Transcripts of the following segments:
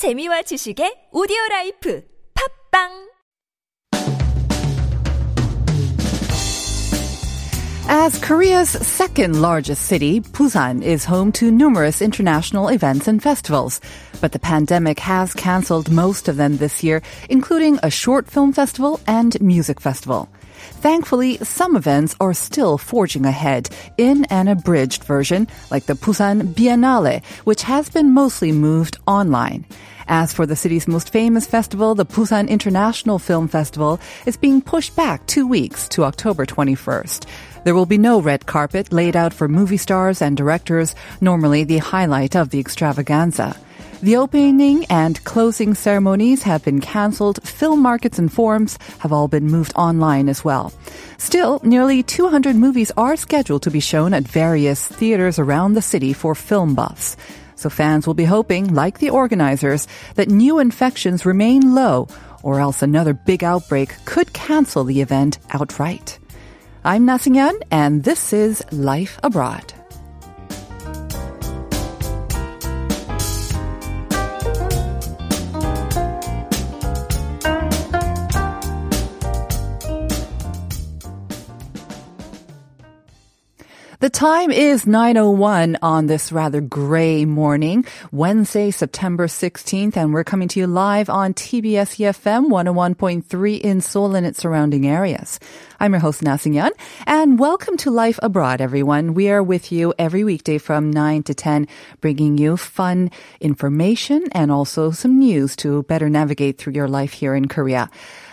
재미와 지식의 오디오 라이프 팝빵 As Korea's second largest city, Busan is home to numerous international events and festivals. But the pandemic has canceled most of them this year, including a short film festival and music festival. Thankfully, some events are still forging ahead in an abridged version, like the Busan Biennale, which has been mostly moved online. As for the city's most famous festival, the Busan International Film Festival is being pushed back two weeks to October 21st. There will be no red carpet laid out for movie stars and directors, normally the highlight of the extravaganza. The opening and closing ceremonies have been cancelled. Film markets and forums have all been moved online as well. Still, nearly 200 movies are scheduled to be shown at various theaters around the city for film buffs. So fans will be hoping, like the organizers, that new infections remain low, or else another big outbreak could cancel the event outright. I'm Nasingyan, and this is Life Abroad. The time is 9.01 on this rather gray morning, Wednesday, September 16th, and we're coming to you live on TBS EFM 101.3 in Seoul and its surrounding areas. I'm your host, Nasingyan, and welcome to Life Abroad, everyone. We are with you every weekday from 9 to 10, bringing you fun information and also some news to better navigate through your life here in Korea.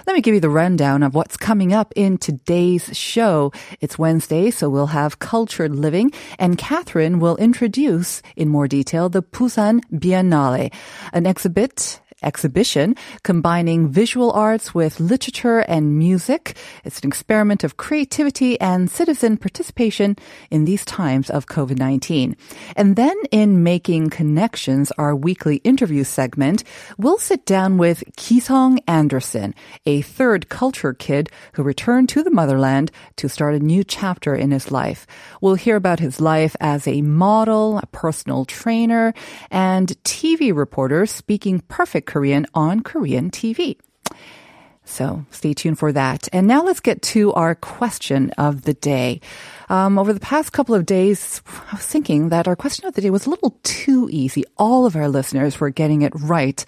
Let me give you the rundown of what's coming up in today's show. It's Wednesday, so we'll have cultured living, and Catherine will introduce in more detail the Busan Biennale, an exhibit exhibition combining visual arts with literature and music. It's an experiment of creativity and citizen participation in these times of COVID-19. And then in Making Connections, our weekly interview segment, we'll sit down with Kisong Anderson, a third culture kid who returned to the motherland to start a new chapter in his life. We'll hear about his life as a model, a personal trainer, and TV reporter speaking perfect Korean on Korean TV. So stay tuned for that. And now let's get to our question of the day. Um, over the past couple of days, I was thinking that our question of the day was a little too easy. All of our listeners were getting it right.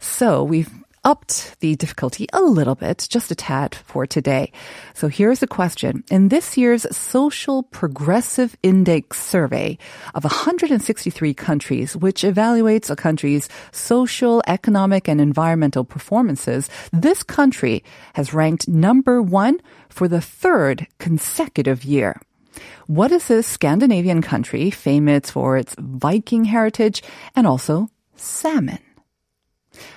So we've upped the difficulty a little bit, just a tad for today. So here's the question. In this year's Social Progressive Index survey of 163 countries, which evaluates a country's social, economic, and environmental performances, this country has ranked number one for the third consecutive year. What is this Scandinavian country famous for its Viking heritage and also salmon?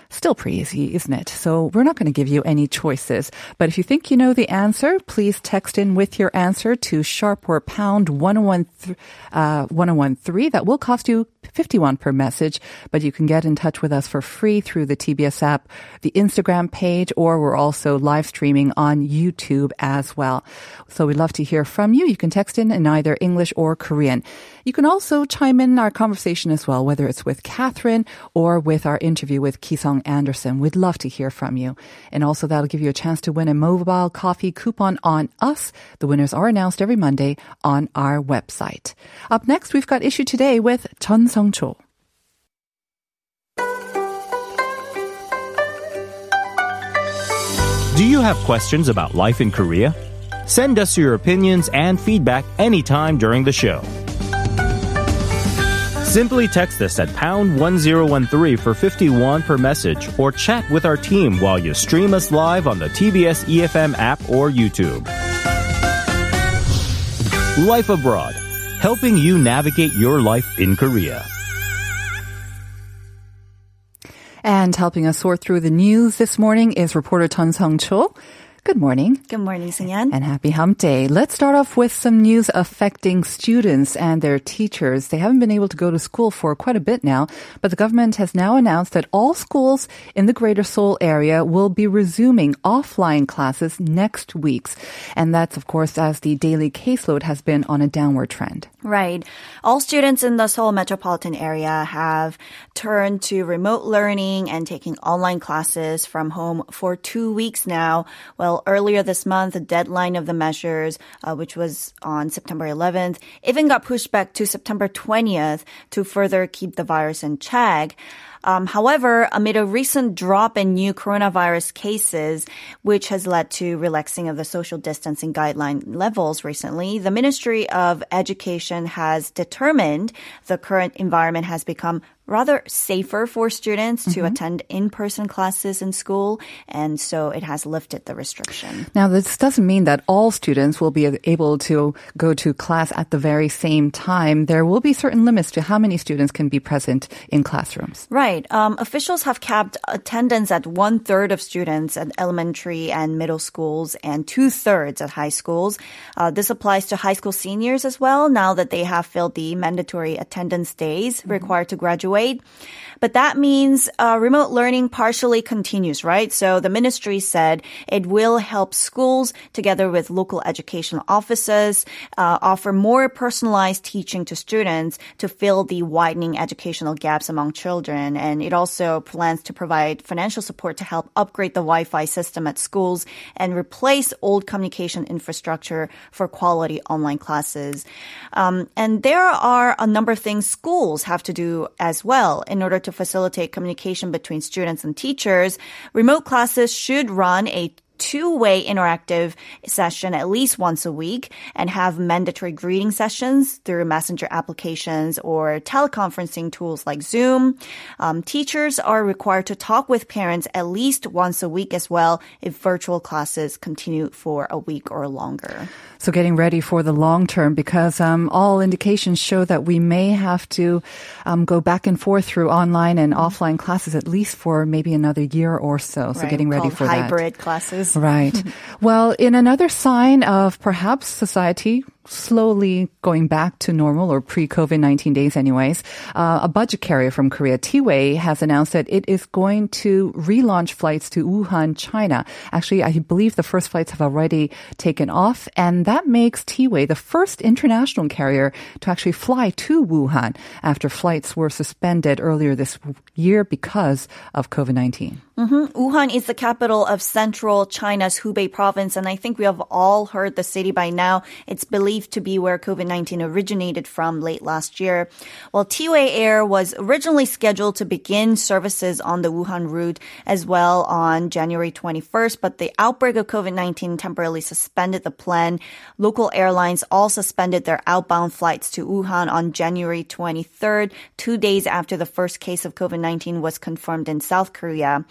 Still pretty easy, isn't it? So we're not going to give you any choices. But if you think you know the answer, please text in with your answer to sharp or pound 1013. Uh, 1013. That will cost you 51 per message, but you can get in touch with us for free through the TBS app, the Instagram page, or we're also live streaming on YouTube as well. So we'd love to hear from you. You can text in in either English or Korean. You can also chime in our conversation as well, whether it's with Catherine or with our interview with Kisong Anderson. We'd love to hear from you. And also that'll give you a chance to win a mobile coffee coupon on us. The winners are announced every Monday on our website. Up next, we've got issue today with Chun Sung-cho. Do you have questions about life in Korea? Send us your opinions and feedback anytime during the show. Simply text us at pound 1013 for 51 per message or chat with our team while you stream us live on the TBS EFM app or YouTube. Life Abroad, helping you navigate your life in Korea. And helping us sort through the news this morning is reporter Chun Sung Cho. Good morning. Good morning, Sunyan. And happy hump day. Let's start off with some news affecting students and their teachers. They haven't been able to go to school for quite a bit now, but the government has now announced that all schools in the greater Seoul area will be resuming offline classes next week. And that's, of course, as the daily caseload has been on a downward trend. Right. All students in the Seoul metropolitan area have turned to remote learning and taking online classes from home for two weeks now. Well, earlier this month, the deadline of the measures, uh, which was on September 11th, even got pushed back to September 20th to further keep the virus in check. Um, however, amid a recent drop in new coronavirus cases, which has led to relaxing of the social distancing guideline levels recently, the Ministry of Education has determined the current environment has become rather safer for students to mm-hmm. attend in-person classes in school and so it has lifted the restriction. Now this doesn't mean that all students will be able to go to class at the very same time. There will be certain limits to how many students can be present in classrooms. Right. Um, officials have capped attendance at one third of students at elementary and middle schools and two thirds at high schools. Uh, this applies to high school seniors as well now that they have filled the mandatory attendance days mm-hmm. required to graduate but that means uh, remote learning partially continues, right? So the ministry said it will help schools together with local educational offices uh, offer more personalized teaching to students to fill the widening educational gaps among children. And it also plans to provide financial support to help upgrade the Wi-Fi system at schools and replace old communication infrastructure for quality online classes. Um, and there are a number of things schools have to do as well. In order to facilitate communication between students and teachers, remote classes should run a two-way interactive session at least once a week and have mandatory greeting sessions through messenger applications or teleconferencing tools like Zoom. Um, teachers are required to talk with parents at least once a week as well if virtual classes continue for a week or longer. So getting ready for the long term because um, all indications show that we may have to um, go back and forth through online and offline classes at least for maybe another year or so. So right, getting ready for hybrid that. Hybrid classes. Right. well, in another sign of perhaps society slowly going back to normal or pre-COVID 19 days anyways, uh, a budget carrier from Korea, T-Way, has announced that it is going to relaunch flights to Wuhan, China. Actually, I believe the first flights have already taken off, and that makes T-Way the first international carrier to actually fly to Wuhan after flights were suspended earlier this year because of COVID 19. Mm-hmm. Wuhan is the capital of central China's Hubei province, and I think we have all heard the city by now. It's believed believed to be where COVID 19 originated from late last year. While T-Way Air was originally scheduled to begin services on the Wuhan route as well on January 21st, but the outbreak of COVID 19 temporarily suspended the plan. Local airlines all suspended their outbound flights to Wuhan on January 23rd, two days after the first case of COVID 19 was confirmed in South Korea.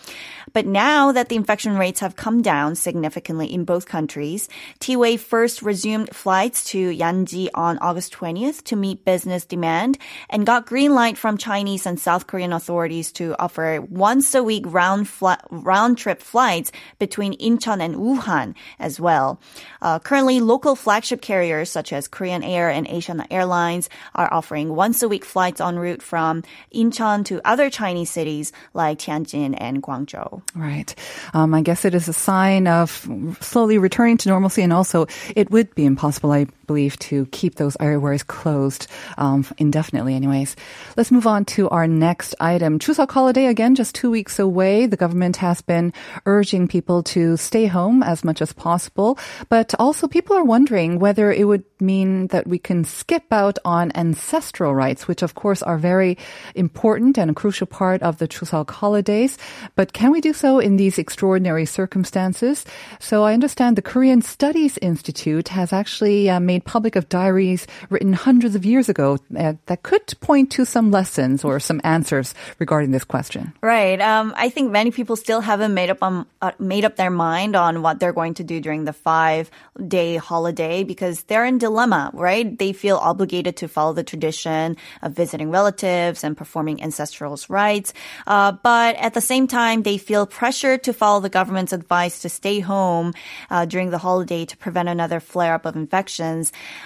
But now that the infection rates have come down significantly in both countries, T-Way first resumed flights to Yanji on August 20th to meet business demand and got green light from Chinese and South Korean authorities to offer once a week round round trip flights between Incheon and Wuhan as well. Uh, currently, local flagship carriers such as Korean Air and Asiana Airlines are offering once a week flights en route from Incheon to other Chinese cities like Tianjin and Guangzhou. Right. Um, I guess it is a sign of slowly returning to normalcy, and also it would be impossible, I believe, to keep those airways closed um, indefinitely, anyways. Let's move on to our next item. Chuseok holiday, again, just two weeks away. The government has been urging people to stay home as much as possible. But also, people are wondering whether it would mean that we can skip out on ancestral rites, which, of course, are very important and a crucial part of the Chuseok holidays. But can we do so in these extraordinary circumstances? So I understand the Korean Studies Institute has actually uh, made made public of diaries written hundreds of years ago uh, that could point to some lessons or some answers regarding this question. Right. Um, I think many people still haven't made up um, uh, made up their mind on what they're going to do during the five day holiday because they're in dilemma, right? They feel obligated to follow the tradition of visiting relatives and performing ancestral rites. Uh, but at the same time, they feel pressured to follow the government's advice to stay home uh, during the holiday to prevent another flare up of infections.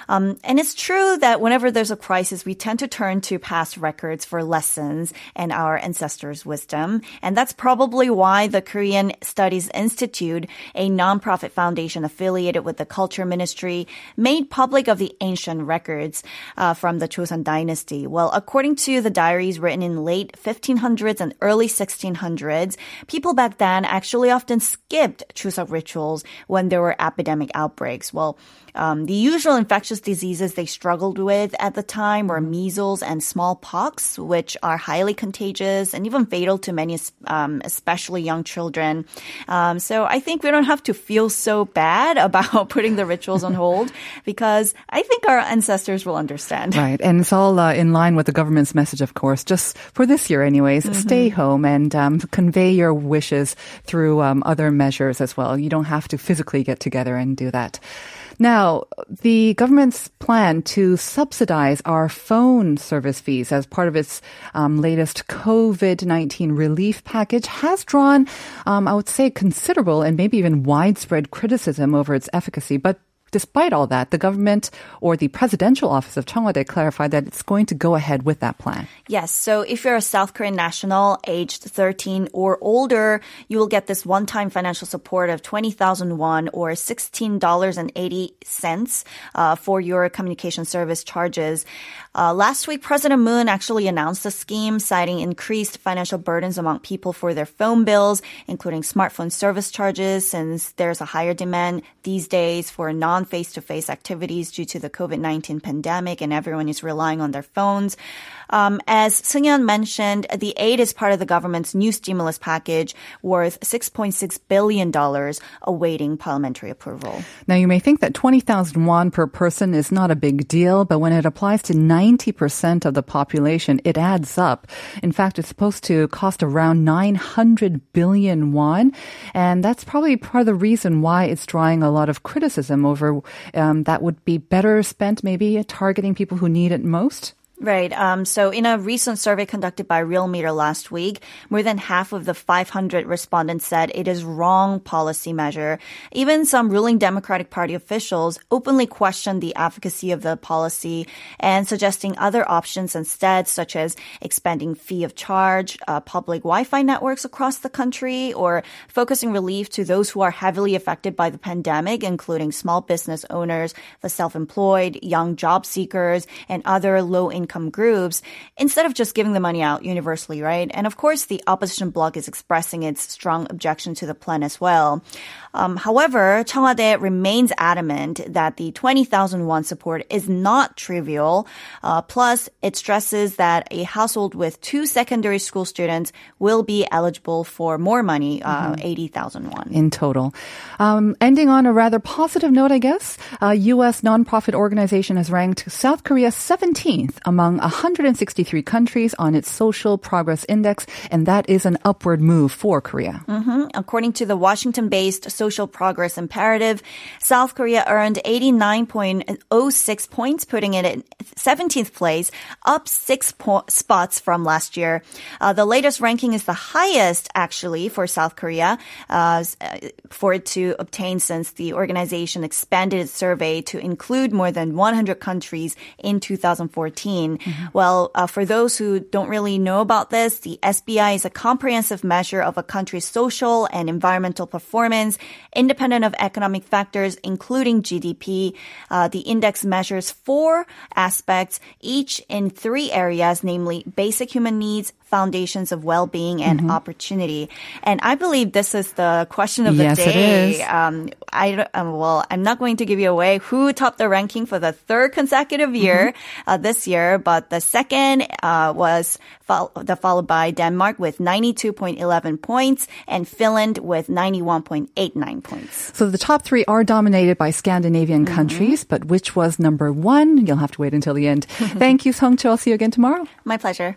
Um, and it's true that whenever there's a crisis, we tend to turn to past records for lessons and our ancestors' wisdom. And that's probably why the Korean Studies Institute, a nonprofit foundation affiliated with the Culture Ministry, made public of the ancient records uh, from the Joseon dynasty. Well, according to the diaries written in late 1500s and early 1600s, people back then actually often skipped Chuseok rituals when there were epidemic outbreaks. Well, um, the usual infectious diseases they struggled with at the time were measles and smallpox, which are highly contagious and even fatal to many, um, especially young children. Um, so I think we don't have to feel so bad about putting the rituals on hold because I think our ancestors will understand. Right. And it's all uh, in line with the government's message, of course, just for this year, anyways. Mm-hmm. Stay home and um, convey your wishes through um, other measures as well. You don't have to physically get together and do that. Now, the government's plan to subsidize our phone service fees as part of its um, latest COVID 19 relief package has drawn, um, I would say, considerable and maybe even widespread criticism over its efficacy. But Despite all that, the government or the presidential office of Cheong Wa Dae clarified that it's going to go ahead with that plan. Yes. So if you're a South Korean national aged 13 or older, you will get this one-time financial support of 20,000 won or $16.80 uh, for your communication service charges. Uh, last week, President Moon actually announced the scheme, citing increased financial burdens among people for their phone bills, including smartphone service charges, since there's a higher demand these days for non face to face activities due to the COVID 19 pandemic and everyone is relying on their phones. Um, as Seungyeon mentioned, the aid is part of the government's new stimulus package worth $6.6 billion awaiting parliamentary approval. Now, you may think that 20,000 won per person is not a big deal, but when it applies to 90% of the population, it adds up. In fact, it's supposed to cost around 900 billion won. And that's probably part of the reason why it's drawing a lot of criticism over um, that would be better spent maybe targeting people who need it most. Right. Um, so in a recent survey conducted by Realmeter last week, more than half of the 500 respondents said it is wrong policy measure. Even some ruling Democratic Party officials openly questioned the efficacy of the policy and suggesting other options instead, such as expanding fee of charge, uh, public Wi-Fi networks across the country, or focusing relief to those who are heavily affected by the pandemic, including small business owners, the self-employed, young job seekers, and other low-income income groups instead of just giving the money out universally, right? And of course, the opposition bloc is expressing its strong objection to the plan as well. Um, however, Cheong Wa Dae remains adamant that the 20,000 won support is not trivial. Uh, plus, it stresses that a household with two secondary school students will be eligible for more money, uh, mm-hmm. 80,000 won. In total. Um, ending on a rather positive note, I guess, a U.S. nonprofit organization has ranked South Korea 17th among 163 countries on its social progress index, and that is an upward move for Korea. Mm-hmm. According to the Washington-based Social Progress Imperative, South Korea earned 89.06 points, putting it in 17th place, up six po- spots from last year. Uh, the latest ranking is the highest, actually, for South Korea, uh, for it to obtain since the organization expanded its survey to include more than 100 countries in 2014. Mm-hmm. Well, uh, for those who don't really know about this, the SPI is a comprehensive measure of a country's social and environmental performance independent of economic factors, including GDP. Uh, the index measures four aspects, each in three areas, namely basic human needs, foundations of well-being and opportunity. And I believe this is the question of the Yes, day. is. Um, I um, well, I'm not going to give you away who topped the ranking for the third consecutive year uh, this year, but the second uh, was fol- the followed by Denmark with 92.11 points and Finland with 91.89 points. So the top three are dominated by Scandinavian Mm-hmm. countries, but which was number one? You'll have to wait until the end. Thank you, Song Cho. I'll see you again tomorrow. My pleasure.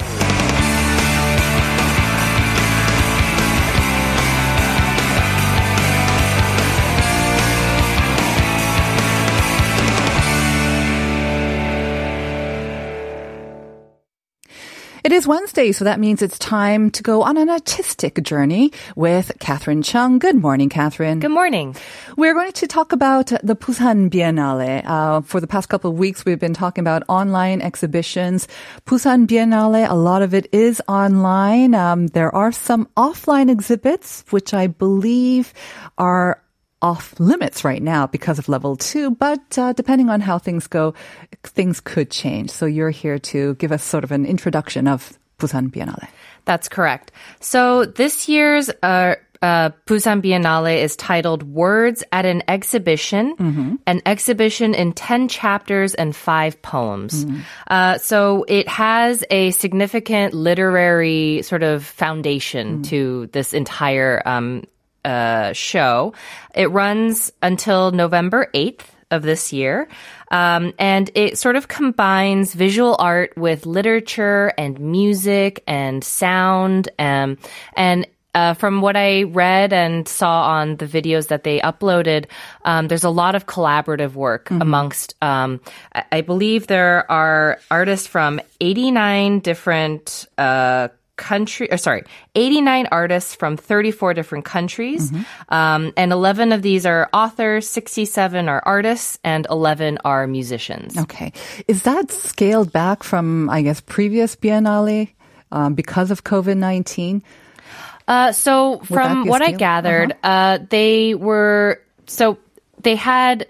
It is Wednesday, so that means it's time to go on an artistic journey with Catherine Chung. Good morning, Catherine. Good morning. We're going to talk about the Busan Biennale. Uh, for the past couple of weeks, we've been talking about online exhibitions. Busan Biennale, a lot of it is online. Um, there are some offline exhibits, which I believe are off limits right now because of level two, but uh, depending on how things go, things could change. So you're here to give us sort of an introduction of Busan Biennale. That's correct. So this year's uh, uh, Busan Biennale is titled Words at an Exhibition, an exhibition in 10 chapters and five poems. Uh, so it has a significant literary sort of foundation to this entire um, uh, show. It runs until November 8th of this year. Um, and it sort of combines visual art with literature and music and sound. Um, and uh, from what I read and saw on the videos that they uploaded, um, there's a lot of collaborative work amongst. Um, I, I believe there are artists from 89 different. Uh, country or sorry 89 artists from 34 different countries um, and 11 of these are authors 67 are artists and 11 are musicians Okay. Is that scaled back from, I guess, previous Biennale um, because of COVID 19? Uh, so that from what I scale? gathered, uh they were so they had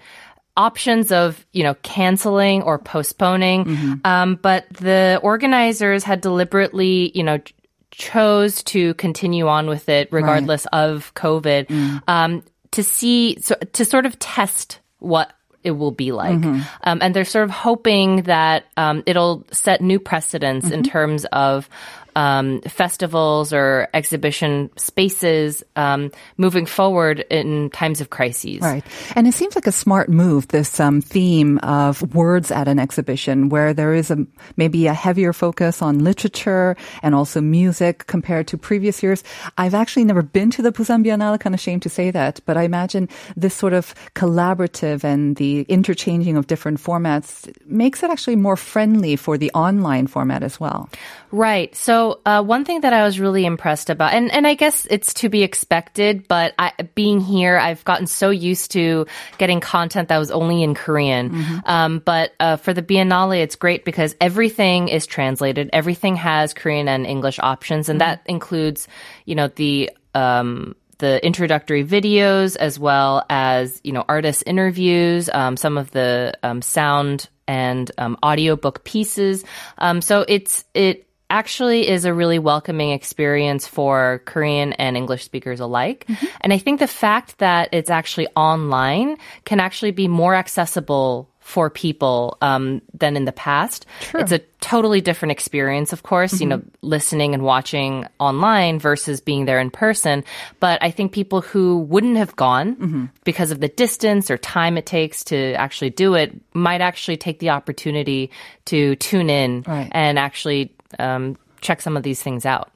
options of you know canceling or postponing, Mm-hmm. um, but the organizers had deliberately you know ch- chose to continue on with it regardless of COVID Mm. um, to see so, to sort of test what it will be like. Mm-hmm. Um, and they're sort of hoping that um, it'll set new precedents in Mm-hmm. terms of um, festivals or exhibition spaces um, moving forward in times of crises. Right. And it seems like a smart move, this um, theme of words at an exhibition, where there is a, maybe a heavier focus on literature and also music compared to previous years. I've actually never been to the Busan Biennale, kind of shame to say that, but I imagine this sort of collaborative and the interchanging of different formats makes it actually more friendly for the online format as well. Right. So uh, one thing that I was really impressed about, and, and I guess it's to be expected, but I, being here, I've gotten so used to getting content that was only in Korean. Um, but uh, for the Biennale, it's great because everything is translated. Everything has Korean and English options, and that includes, you know, the um, the introductory videos as well as you know artist interviews, um, some of the um, sound and um, audiobook pieces. Um, so it's it actually is a really welcoming experience for Korean and English speakers alike. Mm-hmm. And I think the fact that it's actually online can actually be more accessible for people um, than in the past. It's a totally different experience, of course, you know, mm-hmm. listening and watching online versus being there in person. But I think people who wouldn't have gone mm-hmm. because of the distance or time it takes to actually do it might actually take the opportunity to tune in Right. and actually um, check some of these things out.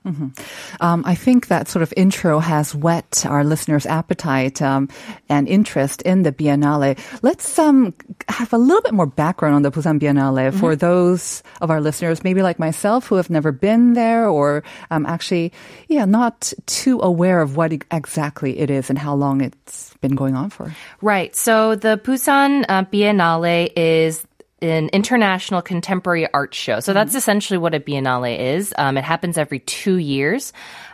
Um, I think that sort of intro has whet our listeners' appetite um, and interest in the Biennale. Let's um, have a little bit more background on the Busan Biennale for those of our listeners, maybe like myself, who have never been there or um, actually, yeah, not too aware of what exactly it is and how long it's been going on for. Right. So the Busan uh, Biennale is an international contemporary art show. So that's essentially what a biennale is. Um, it happens every two years,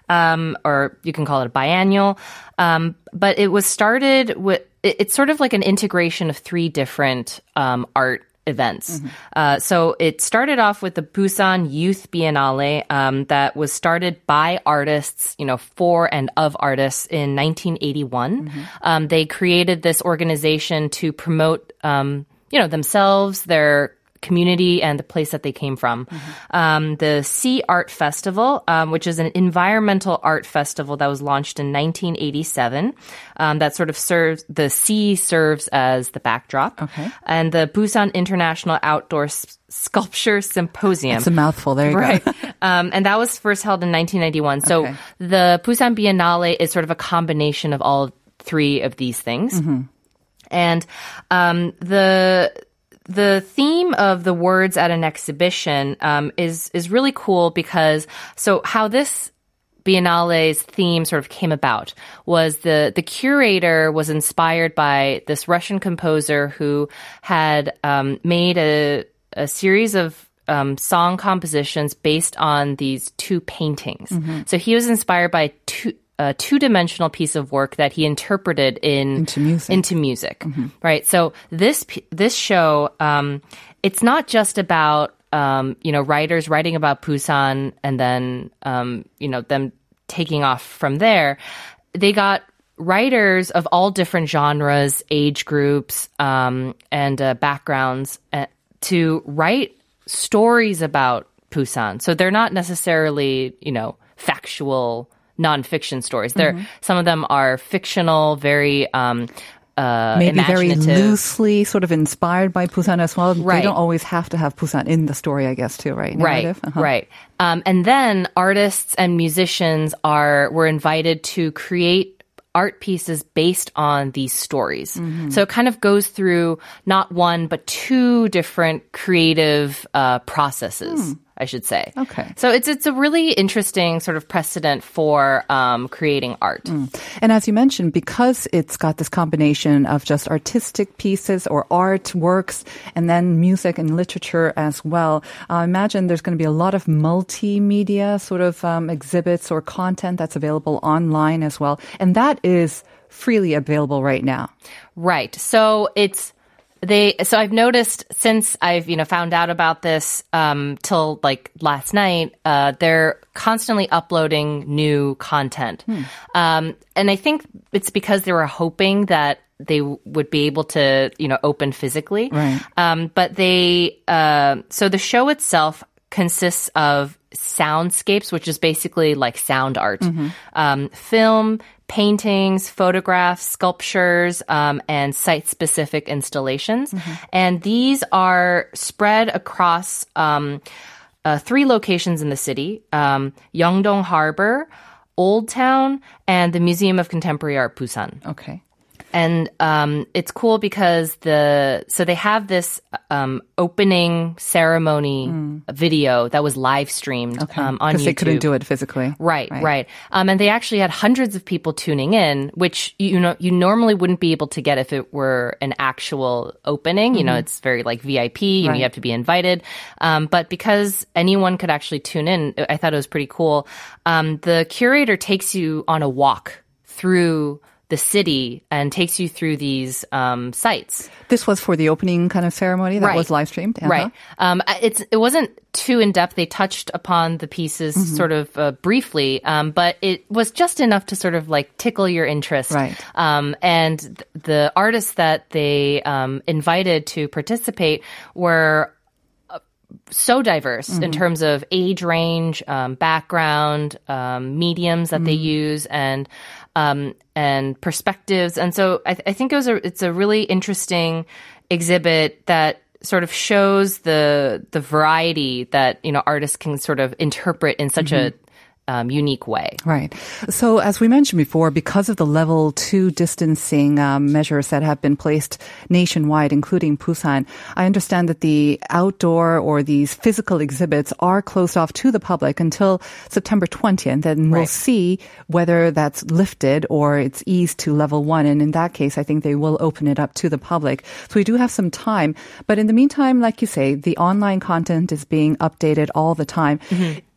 um, or you can call it a biennial. Um, but it was started with, it- it's sort of like an integration of three different um, art events. Uh, so it started off with the Busan Youth Biennale um, that was started by artists, you know, for and of artists in 1981. Um, they created this organization to promote, um, you know, themselves, their community and the place that they came from. Um, the Sea Art Festival, um, which is an environmental art festival that was launched in 1987, um, that sort of serves the sea serves as the backdrop. Okay. And the Busan International Outdoor S- Sculpture Symposium. It's a mouthful. There you Right. go. um, and that was first held in 1991. So Okay. the Busan Biennale is sort of a combination of all three of these things. And um, the the theme of the words at an exhibition um, is is really cool because so how this Biennale's theme sort of came about was the the curator was inspired by this Russian composer who had um, made a a series of um, song compositions based on these two paintings. So he was inspired by two. A two-dimensional piece of work that he interpreted in Into music. into music, right? So this this show, um, it's not just about um, you know writers writing about Busan and then um, you know them taking off from there. They got writers of all different genres, age groups, um, and uh, backgrounds uh, to write stories about Busan. So they're not necessarily you know factual nonfiction stories. They're some of them are fictional, very um, uh, Maybe very loosely sort of inspired by Busan as well. They don't always have to have Busan in the story, I guess, too, right? Right, Uh-huh. right. Um, and then artists and musicians are were invited to create art pieces based on these stories. Mm-hmm. So it kind of goes through not one but two different creative uh, processes. I should say. Okay. So it's it's a really interesting sort of precedent for um, creating art. And as you mentioned, because it's got this combination of just artistic pieces or art works and then music and literature as well, I imagine there's going to be a lot of multimedia sort of um, exhibits or content that's available online as well. And that is freely available right now. Right. So it's they so I've noticed since I've you know found out about this um till like last night uh they're constantly uploading new content. Um and I think it's because they were hoping that they w- would be able to you know open physically. Right. Um but they uh so the show itself consists of soundscapes, which is basically like sound art, um, film, paintings, photographs, sculptures, um, and site specific installations. And these are spread across um, uh, three locations in the city um, Yeongdo Harbor, Old Town, and the Museum of Contemporary Art Busan Okay. and um, it's cool because the so they have this um, opening ceremony video that was live streamed um, on Because YouTube. they couldn't do it physically. Right, right. Um, and they actually had hundreds of people tuning in, which you know you normally wouldn't be able to get if it were an actual opening. You know, it's very like VIP. You know, Right. you have to be invited. Um, but because anyone could actually tune in, I thought it was pretty cool. Um, the curator takes you on a walk through the city and takes you through these um, sites. This was for the opening kind of ceremony that Right. was live streamed. Uh-huh. Right. Um, it's it wasn't too in depth. They touched upon the pieces Mm-hmm. sort of uh, briefly, um, but it was just enough to sort of like tickle your interest. Right. Um, and th- the artists that they um, invited to participate were uh, so diverse Mm-hmm. in terms of age range, um, background, um, mediums that they Mm-hmm. use, and um, and perspectives. And so I, th- I think it was a it's a really interesting exhibit that sort of shows the the variety that you know artists can sort of interpret in such a um, unique way. Right. So, as we mentioned before, because of the level two distancing um, measures that have been placed nationwide, including Busan, I understand that the outdoor or these physical exhibits are closed off to the public until September 20th. And we'll Right. see whether that's lifted or it's eased to level one. And in that case, I think they will open it up to the public. So we do have some time. But in the meantime, like you say, the online content is being updated all the time.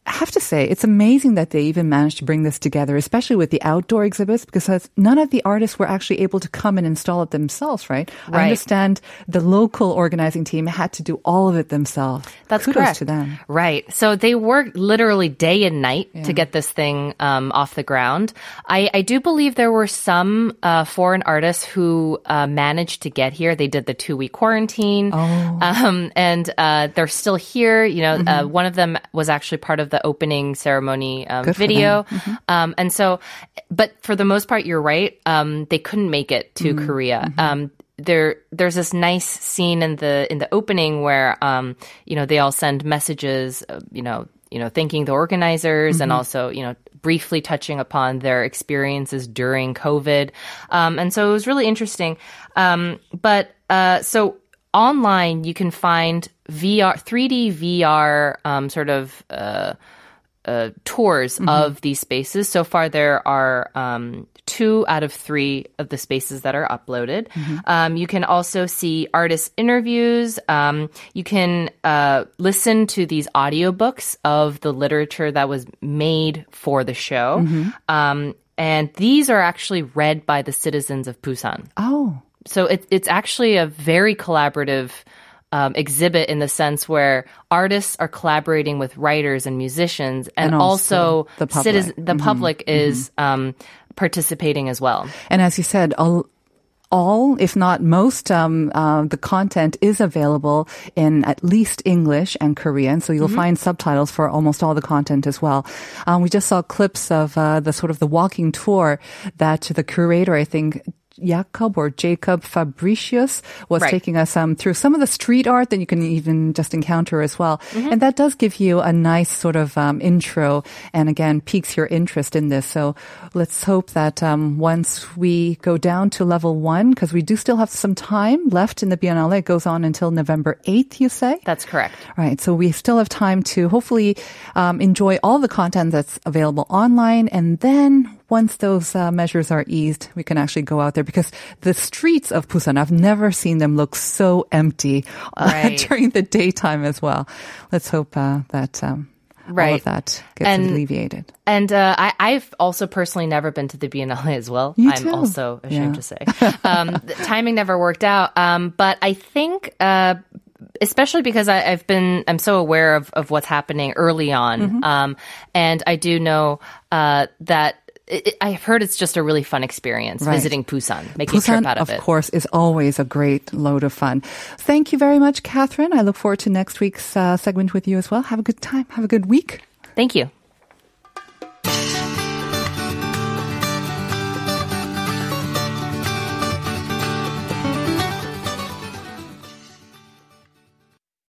I have to say, it's amazing that they even managed to bring this together, especially with the outdoor exhibits, because none of the artists were actually able to come and install it themselves, right? right. I understand the local organizing team had to do all of it themselves. That's Kudos correct. to them. Right. So they worked literally day and night to get this thing um, off the ground. I, I do believe there were some uh, foreign artists who uh, managed to get here. They did the two week quarantine. Um, and uh, they're still here. You know, uh, one of them was actually part of the opening ceremony um, video. Um, and so, but for the most part, you're right. Um, they couldn't make it to Korea. Um, there, there's this nice scene in the in the opening where, um, you know, they all send messages, uh, you know, you know, thanking the organizers and also, you know, briefly touching upon their experiences during COVID. Um, and so it was really interesting. Um, but uh, so online, you can find VR, 3D VR um, sort of. Uh, uh, tours of these spaces. So far, there are um, two out of three of the spaces that are uploaded. Um, you can also see artist interviews. Um, you can uh, listen to these audiobooks of the literature that was made for the show. Um, and these are actually read by the citizens of Busan Oh, so it, it's actually a very collaborative um, exhibit in the sense where artists are collaborating with writers and musicians, and, And also also, the public. citizen, the public is um, participating as well. And as you said, all, all if not most, um, uh, the content is available in at least English and Korean. So you'll find subtitles for almost all the content as well. Um, we just saw clips of uh, the sort of the walking tour that the curator, I think, Jacob or Jacob Fabricius was Right. taking us um, through some of the street art that you can even just encounter as well. And that does give you a nice sort of um, intro and again piques your interest in this. So let's hope that um, once we go down to level one, because we do still have some time left in the Biennale, it goes on until November 8th, you say? That's correct. Right. So we still have time to hopefully um, enjoy all the content that's available online. And then once those uh, measures are eased, we can actually go out there because the streets of Busan, I've never seen them look so empty uh, Right. during the daytime as well. Let's hope uh, that um, all Right. of that gets And- alleviated. And uh, I, I've also personally never been to the Biennale as well. You I'm too. also ashamed Yeah. to say. Um, the timing never worked out. Um, but I think, uh, especially because I, I've been, I'm so aware of, of what's happening early on. Mm-hmm. Um, and I do know uh, that it, I've heard it's just a really fun experience right. visiting Busan, making Busan, a trip out of, of it. Of course, is always a great load of fun. Thank you very much, Catherine. I look forward to next week's uh, segment with you as well. Have a good time. Have a good week. Thank you.